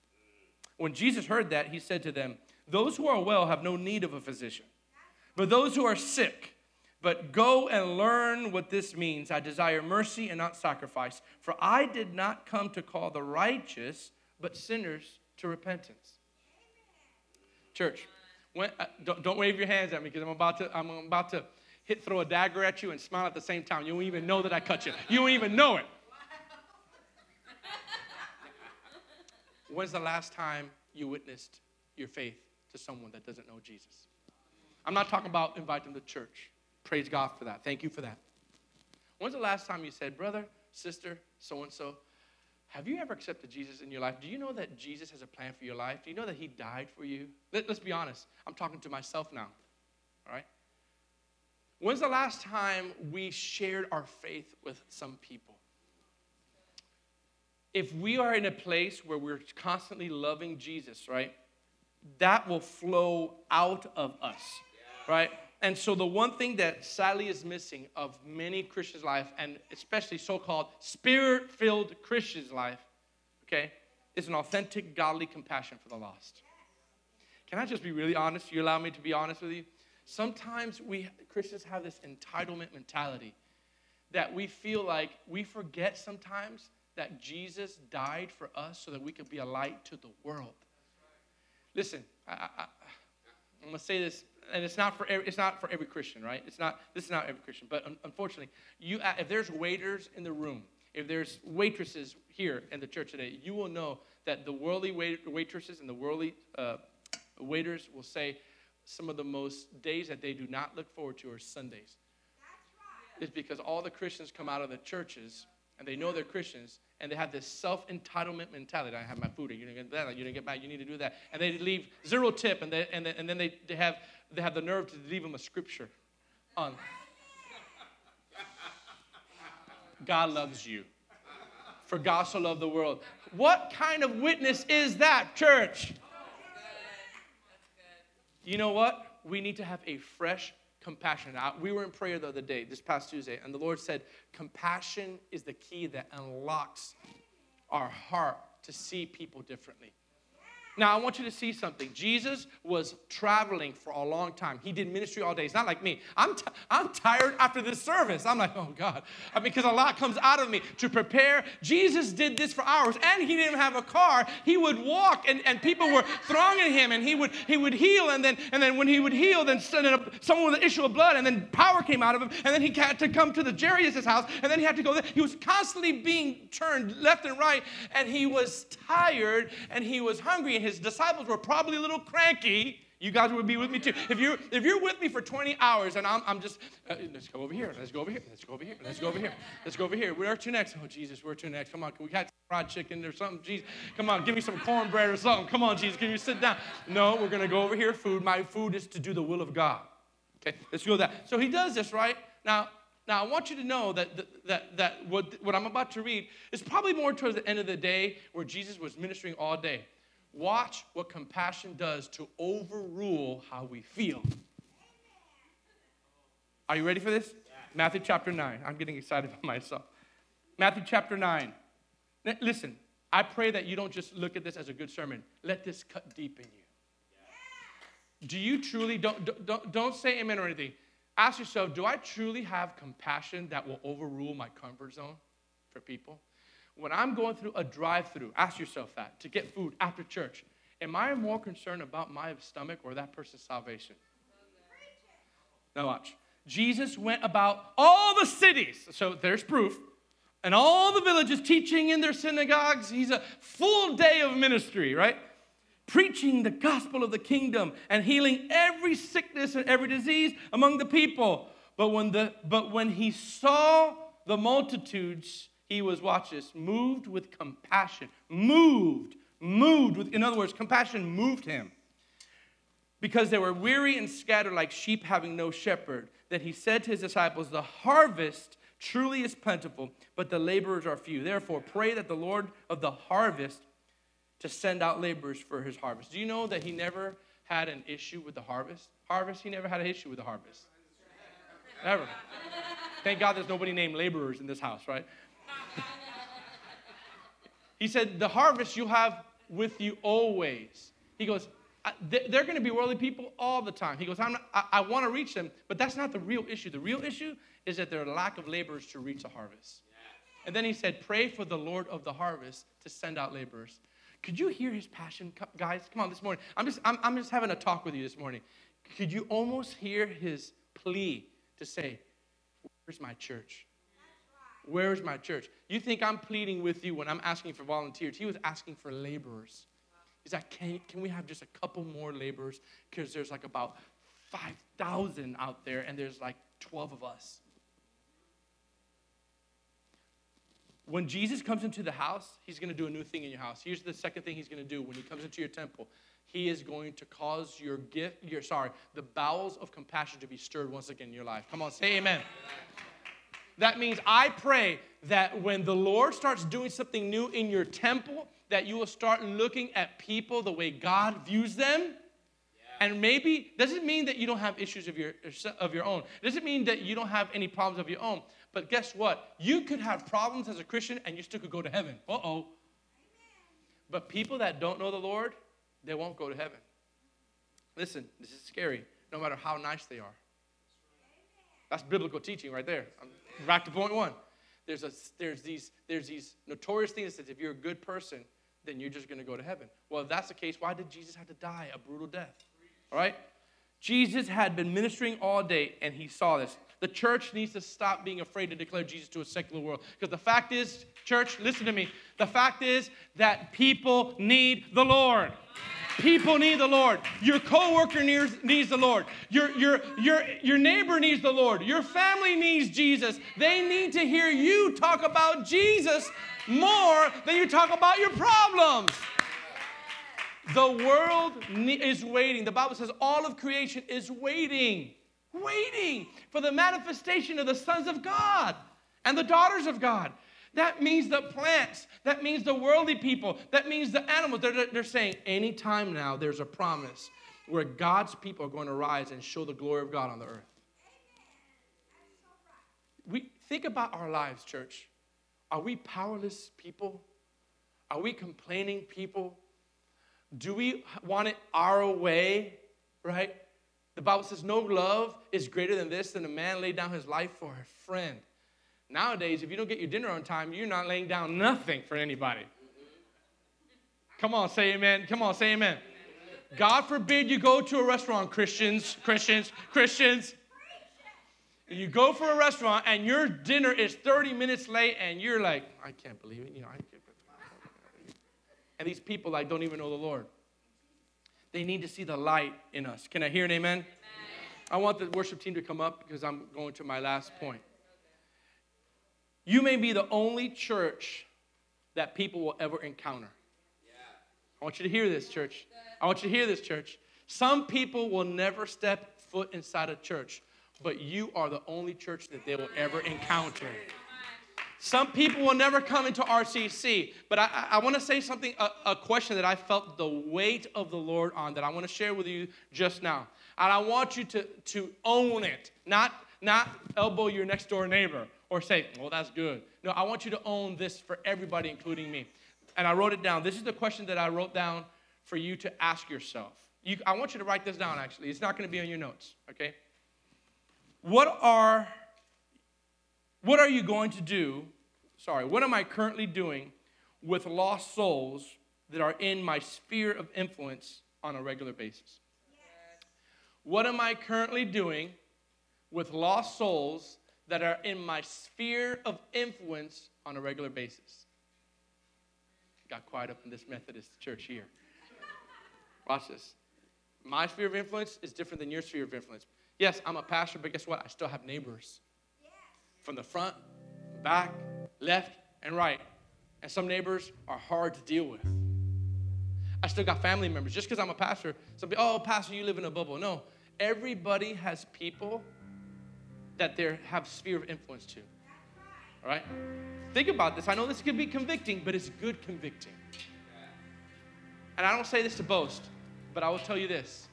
When Jesus heard that, he said to them, Those who are well have no need of a physician, but those who are sick. But go and learn what this means. I desire mercy and not sacrifice, for I did not come to call the righteous, but sinners to repentance. Church, when, uh, don't, don't wave your hands at me because I'm about to. I'm about to hit, throw a dagger at you and smile at the same time. You won't even know that I cut you. You won't even know it. When's the last time you witnessed your faith to someone that doesn't know Jesus? I'm not talking about inviting them to church. Praise God for that. Thank you for that. When's the last time you said, brother, sister, so and so, have you ever accepted Jesus in your life? Do you know that Jesus has a plan for your life? Do you know that He died for you? Let, us be honest. I'm talking to myself now. All right? When's the last time we shared our faith with some people? If we are in a place where we're constantly loving Jesus, right, that will flow out of us, right? And so the one thing that sadly is missing of many Christians' life, and especially so-called spirit-filled Christians' life, okay, is an authentic godly compassion for the lost. Can I just be really honest? You allow me to be honest with you? Sometimes we Christians have this entitlement mentality that we feel like we forget sometimes that Jesus died for us so that we could be a light to the world. Listen, I, I, I'm gonna say this, and it's not for every, it's not for every Christian, right? It's not. This is not every Christian, but unfortunately, you if there's waiters in the room, if there's waitresses here in the church today, you will know that the worldly wait, waitresses and the worldly uh, waiters will say, some of the most days that they do not look forward to are Sundays. Right. It's because all the Christians come out of the churches and they know they're Christians and they have this self entitlement mentality. I have my food, you didn't get that, you didn't get back, you need to do that. And they leave zero tip and, they, and, they, and then they, they, have, they have the nerve to leave them a scripture on. God loves you. For God so loved the world. What kind of witness is that, church? you know what? We need to have a fresh compassion. Now, we were in prayer the other day, this past Tuesday, and the Lord said, Compassion is the key that unlocks our heart to see people differently. Now, I want you to see something. Jesus was traveling for a long time. He did ministry all day. It's not like me. I'm, t- I'm tired after this service. I'm like, oh God. I mean, because a lot comes out of me to prepare. Jesus did this for hours, and he didn't have a car. He would walk, and, and people were thronging him, and he would he would heal, and then and then when he would heal, then someone with an issue of blood, and then power came out of him, and then he had to come to the Jairus' house, and then he had to go there. He was constantly being turned left and right, and he was tired, and he was hungry, and his disciples were probably a little cranky. You guys would be with me too. If you're, if you're with me for 20 hours and I'm, I'm just, uh, let's go over here, let's go over here, let's go over here, let's go over here, let's go over here. Where to next? Oh, Jesus, where to next? Come on, can we got fried chicken or something? Jesus, come on, give me some cornbread or something. Come on, Jesus, can you sit down? No, we're going to go over here. Food, my food is to do the will of God. Okay, let's go that. So he does this, right? Now, now, I want you to know that, that, that what, what I'm about to read is probably more towards the end of the day where Jesus was ministering all day. Watch what compassion does to overrule how we feel. Are you ready for this? Yeah. Matthew chapter 9. I'm getting excited about myself. Matthew chapter 9. Listen, I pray that you don't just look at this as a good sermon. Let this cut deep in you. Yeah. Do you truly, don't, don't, don't say amen or anything. Ask yourself, do I truly have compassion that will overrule my comfort zone for people? When I'm going through a drive through, ask yourself that to get food after church, am I more concerned about my stomach or that person's salvation? Now, watch. Jesus went about all the cities, so there's proof, and all the villages teaching in their synagogues. He's a full day of ministry, right? Preaching the gospel of the kingdom and healing every sickness and every disease among the people. But when, the, but when he saw the multitudes, he was, watch this, moved with compassion. Moved, moved with, in other words, compassion moved him. Because they were weary and scattered like sheep having no shepherd, that he said to his disciples, The harvest truly is plentiful, but the laborers are few. Therefore, pray that the Lord of the harvest to send out laborers for his harvest. Do you know that he never had an issue with the harvest? Harvest, he never had an issue with the harvest. Never. Thank God there's nobody named laborers in this house, right? He said, The harvest you'll have with you always. He goes, they're going to be worldly people all the time. He goes, not, i I, want to reach them, but that's not the real issue. The real issue is that there are lack of laborers to reach the harvest. And then he said, Pray for the Lord of the harvest to send out laborers. Could you hear his passion, guys? Come on, this morning. I'm just, I'm, I'm just having a talk with you this morning. Could you almost hear his plea to say, Where's my church? Where's my church? You think I'm pleading with you when I'm asking for volunteers. He was asking for laborers. He's like, can, can we have just a couple more laborers? Because there's like about 5,000 out there, and there's like 12 of us. When Jesus comes into the house, he's going to do a new thing in your house. Here's the second thing he's going to do when he comes into your temple. He is going to cause your gift, your sorry, the bowels of compassion to be stirred once again in your life. Come on, say amen. amen. That means I pray that when the Lord starts doing something new in your temple, that you will start looking at people the way God views them. Yeah. And maybe doesn't mean that you don't have issues of your of your own. Doesn't mean that you don't have any problems of your own. But guess what? You could have problems as a Christian and you still could go to heaven. Uh-oh. But people that don't know the Lord, they won't go to heaven. Listen, this is scary, no matter how nice they are. That's biblical teaching right there. I'm, back to point one. There's, a, there's, these, there's these notorious things that says if you're a good person, then you're just going to go to heaven. Well, if that's the case, why did Jesus have to die a brutal death? All right? Jesus had been ministering all day and he saw this. The church needs to stop being afraid to declare Jesus to a secular world. Because the fact is, church, listen to me. The fact is that people need the Lord. People need the Lord. Your coworker needs, needs the Lord. Your, your, your, your neighbor needs the Lord. Your family needs Jesus. They need to hear you talk about Jesus more than you talk about your problems. The world is waiting. The Bible says all of creation is waiting, waiting for the manifestation of the sons of God and the daughters of God. That means the plants. That means the worldly people. That means the animals. They're, they're saying, anytime now, there's a promise where God's people are going to rise and show the glory of God on the earth. We think about our lives, church. Are we powerless people? Are we complaining people? Do we want it our way, right? The Bible says no love is greater than this than a man lay down his life for a friend. Nowadays, if you don't get your dinner on time, you're not laying down nothing for anybody. Come on, say amen. Come on, say amen. God forbid you go to a restaurant, Christians, Christians, Christians. You go for a restaurant and your dinner is 30 minutes late and you're like, I can't believe it. You know, I can't. And these people like don't even know the Lord. They need to see the light in us. Can I hear an amen? amen? I want the worship team to come up because I'm going to my last point. You may be the only church that people will ever encounter. I want you to hear this, church. I want you to hear this, church. Some people will never step foot inside a church, but you are the only church that they will ever encounter. Some people will never come into RCC, but I, I want to say something, a, a, question that I felt the weight of the Lord on that I want to share with you just now. And I want you to, to own it, not, not elbow your next door neighbor or say, well, that's good. No, I want you to own this for everybody, including me. And I wrote it down. This is the question that I wrote down for you to ask yourself. You, I want you to write this down, actually. It's not going to be on your notes, okay? What are what are you going to do? Sorry, what am I currently doing with lost souls that are in my sphere of influence on a regular basis? What am I currently doing with lost souls that are in my sphere of influence on a regular basis? Got quiet up in this Methodist church here. Watch this. My sphere of influence is different than your sphere of influence. Yes, I'm a pastor, but guess what? I still have neighbors from the front, back, left, and right. And some neighbors are hard to deal with. I still got family members. Just because I'm a pastor, some people, oh, pastor, you live in a bubble. No, everybody has people that they have sphere of influence to. All right? Think about this. I know this could be convicting, but it's good convicting. And I don't say this to boast, but I will tell you this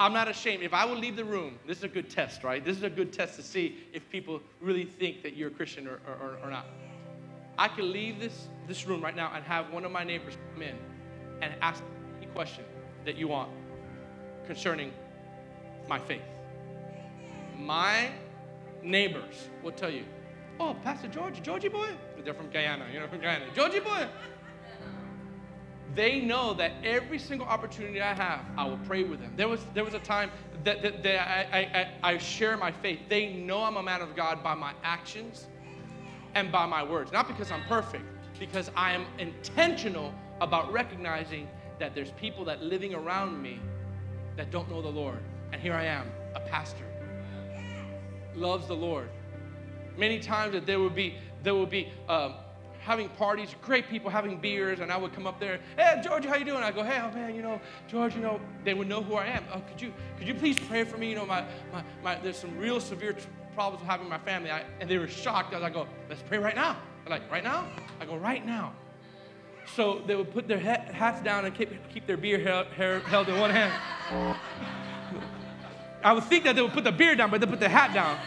I'm not ashamed. If I would leave the room, this is a good test, right? This is a good test to see if people really think that you're a Christian or, or, or not. I can leave this, this room right now and have one of my neighbors come in and ask any question that you want concerning my faith. My neighbors will tell you, oh, Pastor George, Georgie boy? They're from Guyana, you know, from Guyana. Georgie boy, they know that every single opportunity I have, I will pray with them. There was, there was a time that, that, that I, I, I share my faith. They know I'm a man of God by my actions and by my words. Not because I'm perfect, because I am intentional about recognizing that there's people that living around me that don't know the Lord. And here I am, a pastor, loves the Lord. Many times that there would be, there would be, um, having parties, great people having beers, and I would come up there, hey, George, how you doing? I go, hey, oh man, you know, George, you know, they would know who I am. Oh, could you, could you please pray for me? You know, my, my, my there's some real severe problems having my family. I, and they were shocked as I go, let's pray right now. They're like, right now? I go, right now. So they would put their hats down and keep, keep their beer held, held in one hand. I would think that they would put the beer down, but they put the hat down.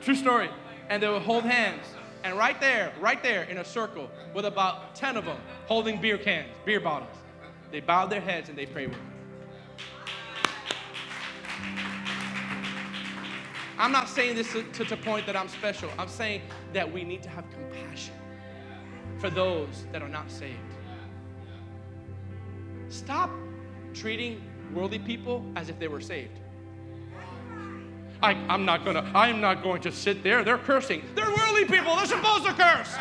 True story. And they would hold hands. And right there, right there in a circle with about 10 of them holding beer cans, beer bottles, they bowed their heads and they prayed with me. I'm not saying this to, to, to point that I'm special. I'm saying that we need to have compassion for those that are not saved. Stop treating worldly people as if they were saved. I, am not gonna, I'm not going to sit there. They're cursing. They're worldly people. They're supposed to curse.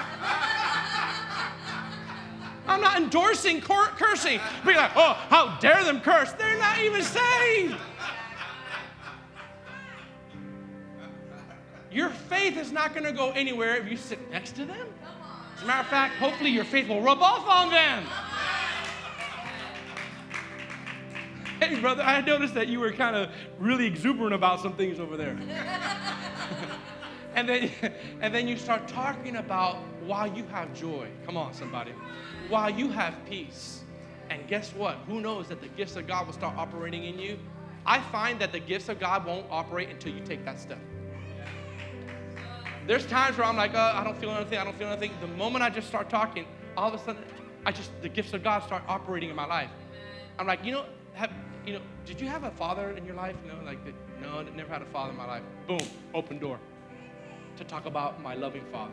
I'm not endorsing cur- cursing. Be like, oh, how dare them curse? They're not even saved. Your faith is not going to go anywhere if you sit next to them. As a matter of fact, hopefully your faith will rub off on them. Hey, brother, I noticed that you were kind of really exuberant about some things over there. and then and then you start talking about why you have joy. Come on, somebody. Why you have peace. And guess what? Who knows that the gifts of God will start operating in you? I find that the gifts of God won't operate until you take that step. There's times where I'm like, uh, I don't feel anything, I don't feel anything. The moment I just start talking, all of a sudden, I just, the gifts of God start operating in my life. I'm like, you know, have, you know, did you have a father in your life? No, like, no, never had a father in my life. Boom, open door to talk about my loving father.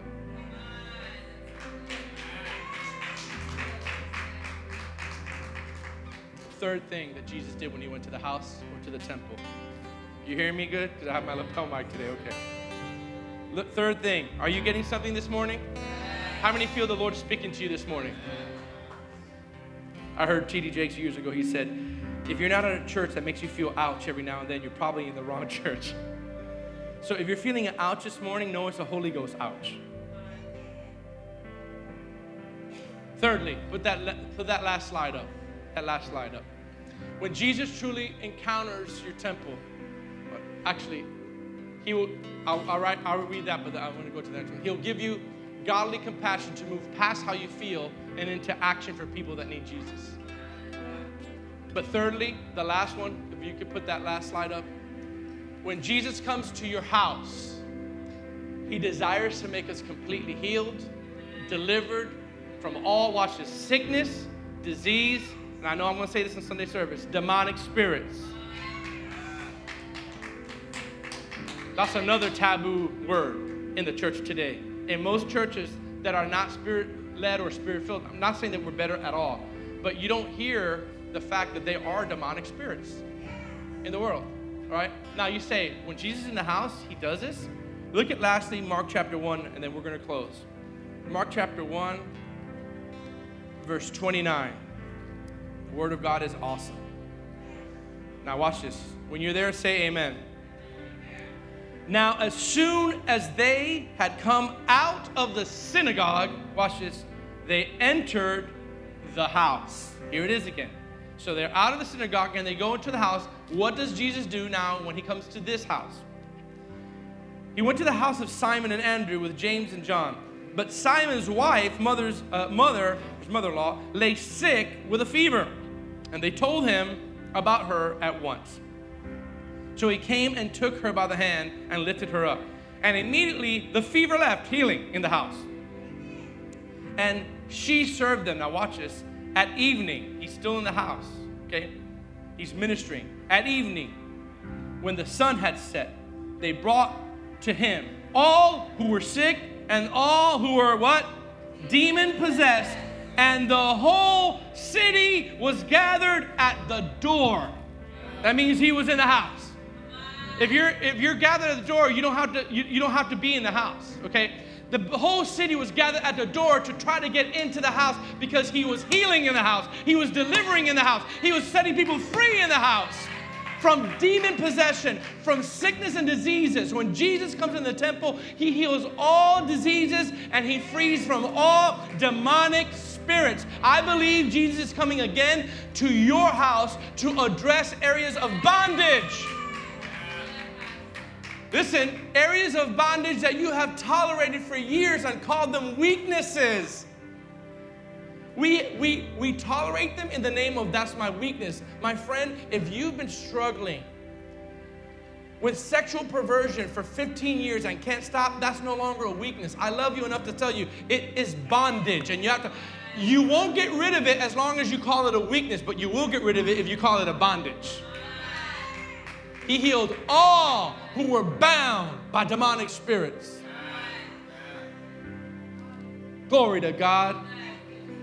Third thing that Jesus did when he went to the house or to the temple. You hearing me good? Because I have my lapel mic today. Okay. Look, third thing, are you getting something this morning? How many feel the Lord speaking to you this morning? I heard T.D. Jakes years ago, he said, if you're not at a church that makes you feel ouch every now and then, you're probably in the wrong church. So if you're feeling an ouch this morning, know it's a Holy Ghost ouch. Thirdly, put that, put that last slide up. That last slide up. When Jesus truly encounters your temple, actually, he will, I'll, I'll, write, I'll read that, but I'm going to go to the next one. He'll give you godly compassion to move past how you feel and into action for people that need Jesus. But thirdly, the last one, if you could put that last slide up. When Jesus comes to your house, he desires to make us completely healed, delivered from all, watch this, sickness, disease, and I know I'm going to say this in Sunday service, demonic spirits. That's another taboo word in the church today. In most churches that are not spirit led or spirit filled, I'm not saying that we're better at all, but you don't hear the fact that they are demonic spirits in the world. All right? Now you say, when Jesus is in the house, he does this. Look at lastly Mark chapter 1, and then we're going to close. Mark chapter 1, verse 29. The word of God is awesome. Now watch this. When you're there, say amen. Now, as soon as they had come out of the synagogue, watch this, they entered the house. Here it is again. So they're out of the synagogue and they go into the house. What does Jesus do now when he comes to this house? He went to the house of Simon and Andrew with James and John. But Simon's wife, mother's uh, mother, his mother-in-law, lay sick with a fever, and they told him about her at once. So he came and took her by the hand and lifted her up. And immediately the fever left, healing in the house. And she served them. Now, watch this. At evening, he's still in the house, okay? He's ministering. At evening, when the sun had set, they brought to him all who were sick and all who were what? Demon possessed. And the whole city was gathered at the door. That means he was in the house. If you're if you're gathered at the door, you don't have to you, you don't have to be in the house, okay? The whole city was gathered at the door to try to get into the house because he was healing in the house. He was delivering in the house. He was setting people free in the house from demon possession, from sickness and diseases. When Jesus comes in the temple, he heals all diseases and he frees from all demonic spirits. I believe Jesus is coming again to your house to address areas of bondage. Listen, areas of bondage that you have tolerated for years and called them weaknesses. We, we, we tolerate them in the name of that's my weakness. My friend, if you've been struggling with sexual perversion for 15 years and can't stop, that's no longer a weakness. I love you enough to tell you it is bondage and you have to you won't get rid of it as long as you call it a weakness, but you will get rid of it if you call it a bondage. He healed all who were bound by demonic spirits. Glory to God.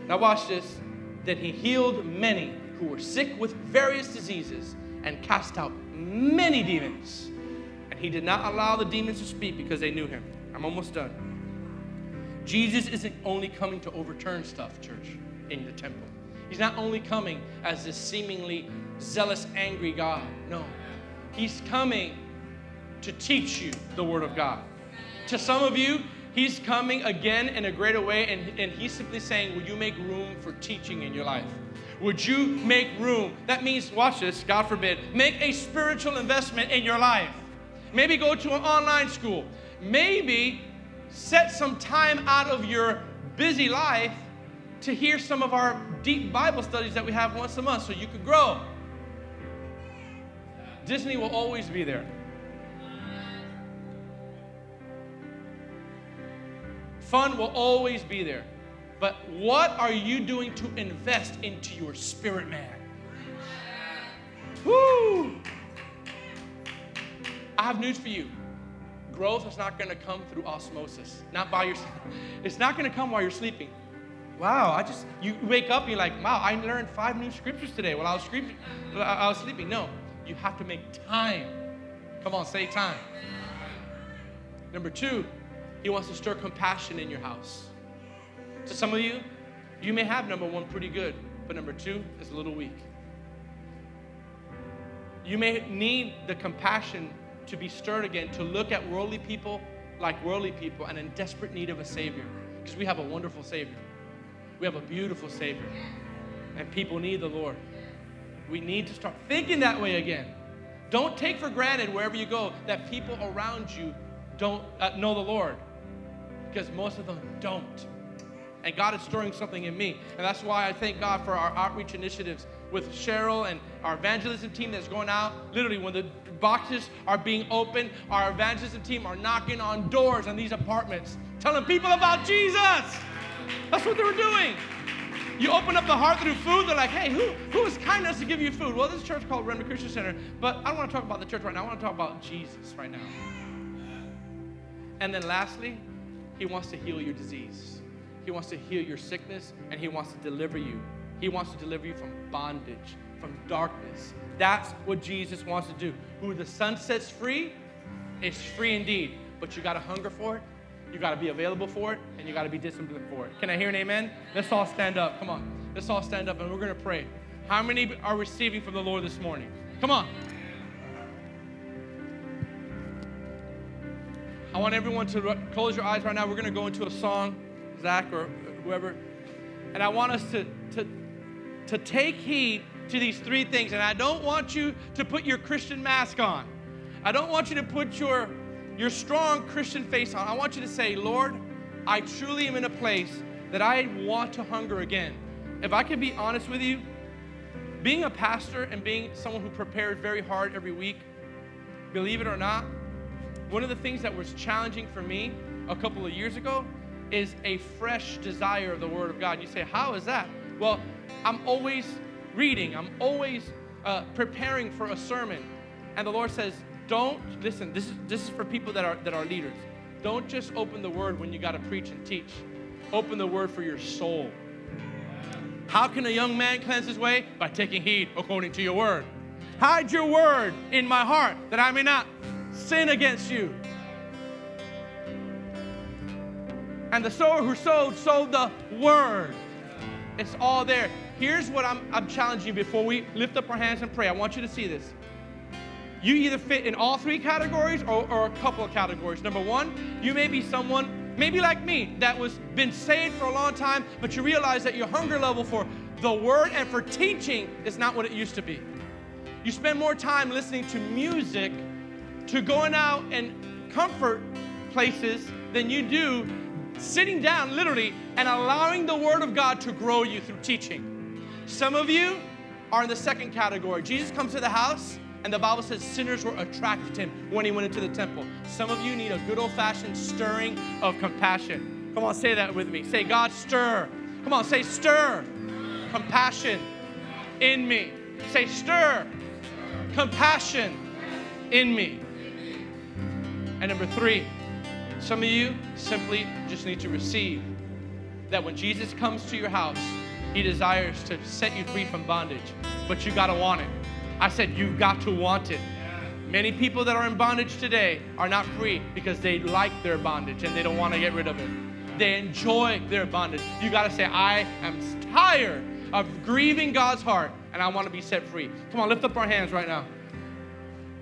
Now, watch this. That he healed many who were sick with various diseases and cast out many demons. And he did not allow the demons to speak because they knew him. I'm almost done. Jesus isn't only coming to overturn stuff, church, in the temple. He's not only coming as this seemingly zealous, angry God. No, He's coming to teach you the Word of God. To some of you, He's coming again in a greater way, and, and He's simply saying, Will you make room for teaching in your life? Would you make room? That means, watch this, God forbid, make a spiritual investment in your life. Maybe go to an online school. Maybe set some time out of your busy life to hear some of our deep Bible studies that we have once a month so you could grow. Disney will always be there. Fun will always be there. But what are you doing to invest into your spirit man? Woo! I have news for you. Growth is not going to come through osmosis, not by yourself. It's not going to come while you're sleeping. Wow, I just you wake up and you're like, wow, I learned five new scriptures today while I was. I was sleeping. No, you have to make time. Come on, say time. Number two, he wants to stir compassion in your house. To some of you, you may have number one pretty good, but number two is a little weak. You may need the compassion to be stirred again, to look at worldly people like worldly people and in desperate need of a Savior. Because we have a wonderful Savior. We have a beautiful Savior. And people need the Lord. We need to start thinking that way again. Don't take for granted wherever you go that people around you don't uh, know the Lord. Because most of them don't. And God is stirring something in me. And that's why I thank God for our outreach initiatives with Cheryl and our evangelism team that's going out. Literally, when the boxes are being opened, our evangelism team are knocking on doors in these apartments, telling people about Jesus. That's what they were doing. You open up the heart through food, they're like, hey, who, who is kind enough to give you food? Well, this church called Remnant Christian Center, but I don't want to talk about the church right now. I want to talk about Jesus right now. And then lastly, he wants to heal your disease. He wants to heal your sickness, and he wants to deliver you. He wants to deliver you from bondage, from darkness. That's what Jesus wants to do. Who the son sets free is free indeed, but you got to hunger for it you got to be available for it, and you got to be disciplined for it. Can I hear an amen? Let's all stand up. Come on. Let's all stand up, and we're going to pray. How many are receiving from the Lord this morning? Come on. I want everyone to close your eyes right now. We're going to go into a song, Zach or whoever. And I want us to, to, to take heed to these three things. And I don't want you to put your Christian mask on. I don't want you to put your your strong Christian face on, I want you to say, Lord, I truly am in a place that I want to hunger again. If I can be honest with you, being a pastor and being someone who prepares very hard every week, believe it or not, one of the things that was challenging for me a couple of years ago is a fresh desire of the Word of God. You say, How is that? Well, I'm always reading, I'm always uh, preparing for a sermon. And the Lord says, don't listen. This is this is for people that are that are leaders. Don't just open the word when you got to preach and teach. Open the word for your soul. How can a young man cleanse his way? By taking heed according to your word. Hide your word in my heart that I may not sin against you. And the sower who sowed, sowed the word. It's all there. Here's what I'm, I'm challenging you before we lift up our hands and pray. I want you to see this. You either fit in all three categories or, or a couple of categories. Number one, you may be someone, maybe like me, that was been saved for a long time, but you realize that your hunger level for the word and for teaching is not what it used to be. You spend more time listening to music, to going out and comfort places than you do sitting down literally and allowing the word of God to grow you through teaching. Some of you are in the second category. Jesus comes to the house and the Bible says sinners were attracted to him when he went into the temple. Some of you need a good old fashioned stirring of compassion. Come on, say that with me. Say, God, stir. Come on, say, stir compassion in me. Say, stir compassion in me. And number three, some of you simply just need to receive that when Jesus comes to your house, he desires to set you free from bondage, but you got to want it. I said, You've got to want it. Many people that are in bondage today are not free because they like their bondage and they don't want to get rid of it. They enjoy their bondage. You got to say, I am tired of grieving God's heart and I want to be set free. Come on, lift up our hands right now.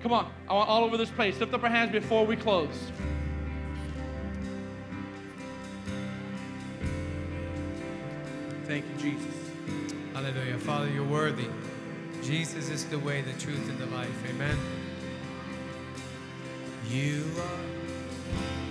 Come on, I want all over this place. Lift up our hands before we close. Thank you, Jesus. Hallelujah. Father, you're worthy. Jesus is the way, the truth, and the life. Amen. You are.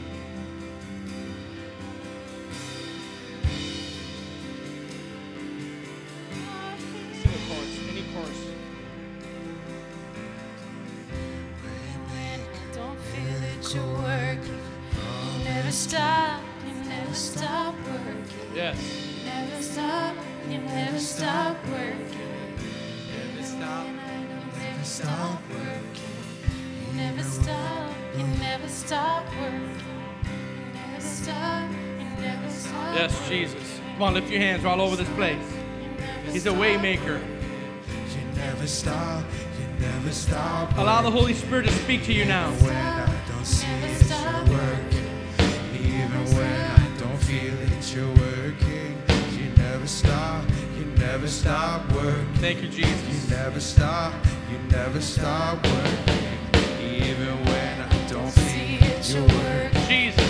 Come on, lift your hands all over this place. He's a waymaker. You never stop. You never stop. Allow the Holy Spirit to speak to you now. When I don't see it, you're working. Even when I don't feel it, you're working. You never stop. You never stop working. Thank you, Jesus. You never stop. You never stop working. Even when I don't feel it, you're working. Jesus.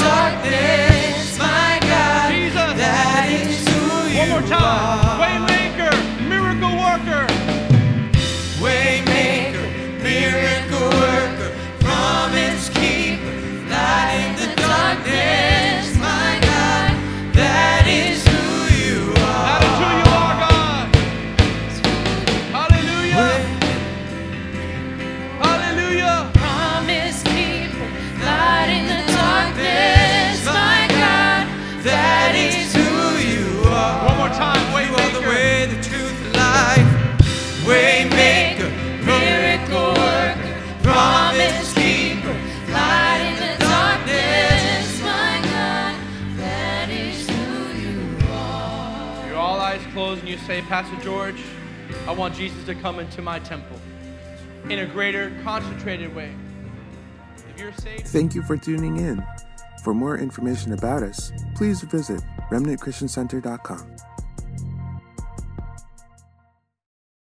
Pastor George, I want Jesus to come into my temple in a greater, concentrated way. Saved- Thank you for tuning in. For more information about us, please visit remnantchristiancenter.com.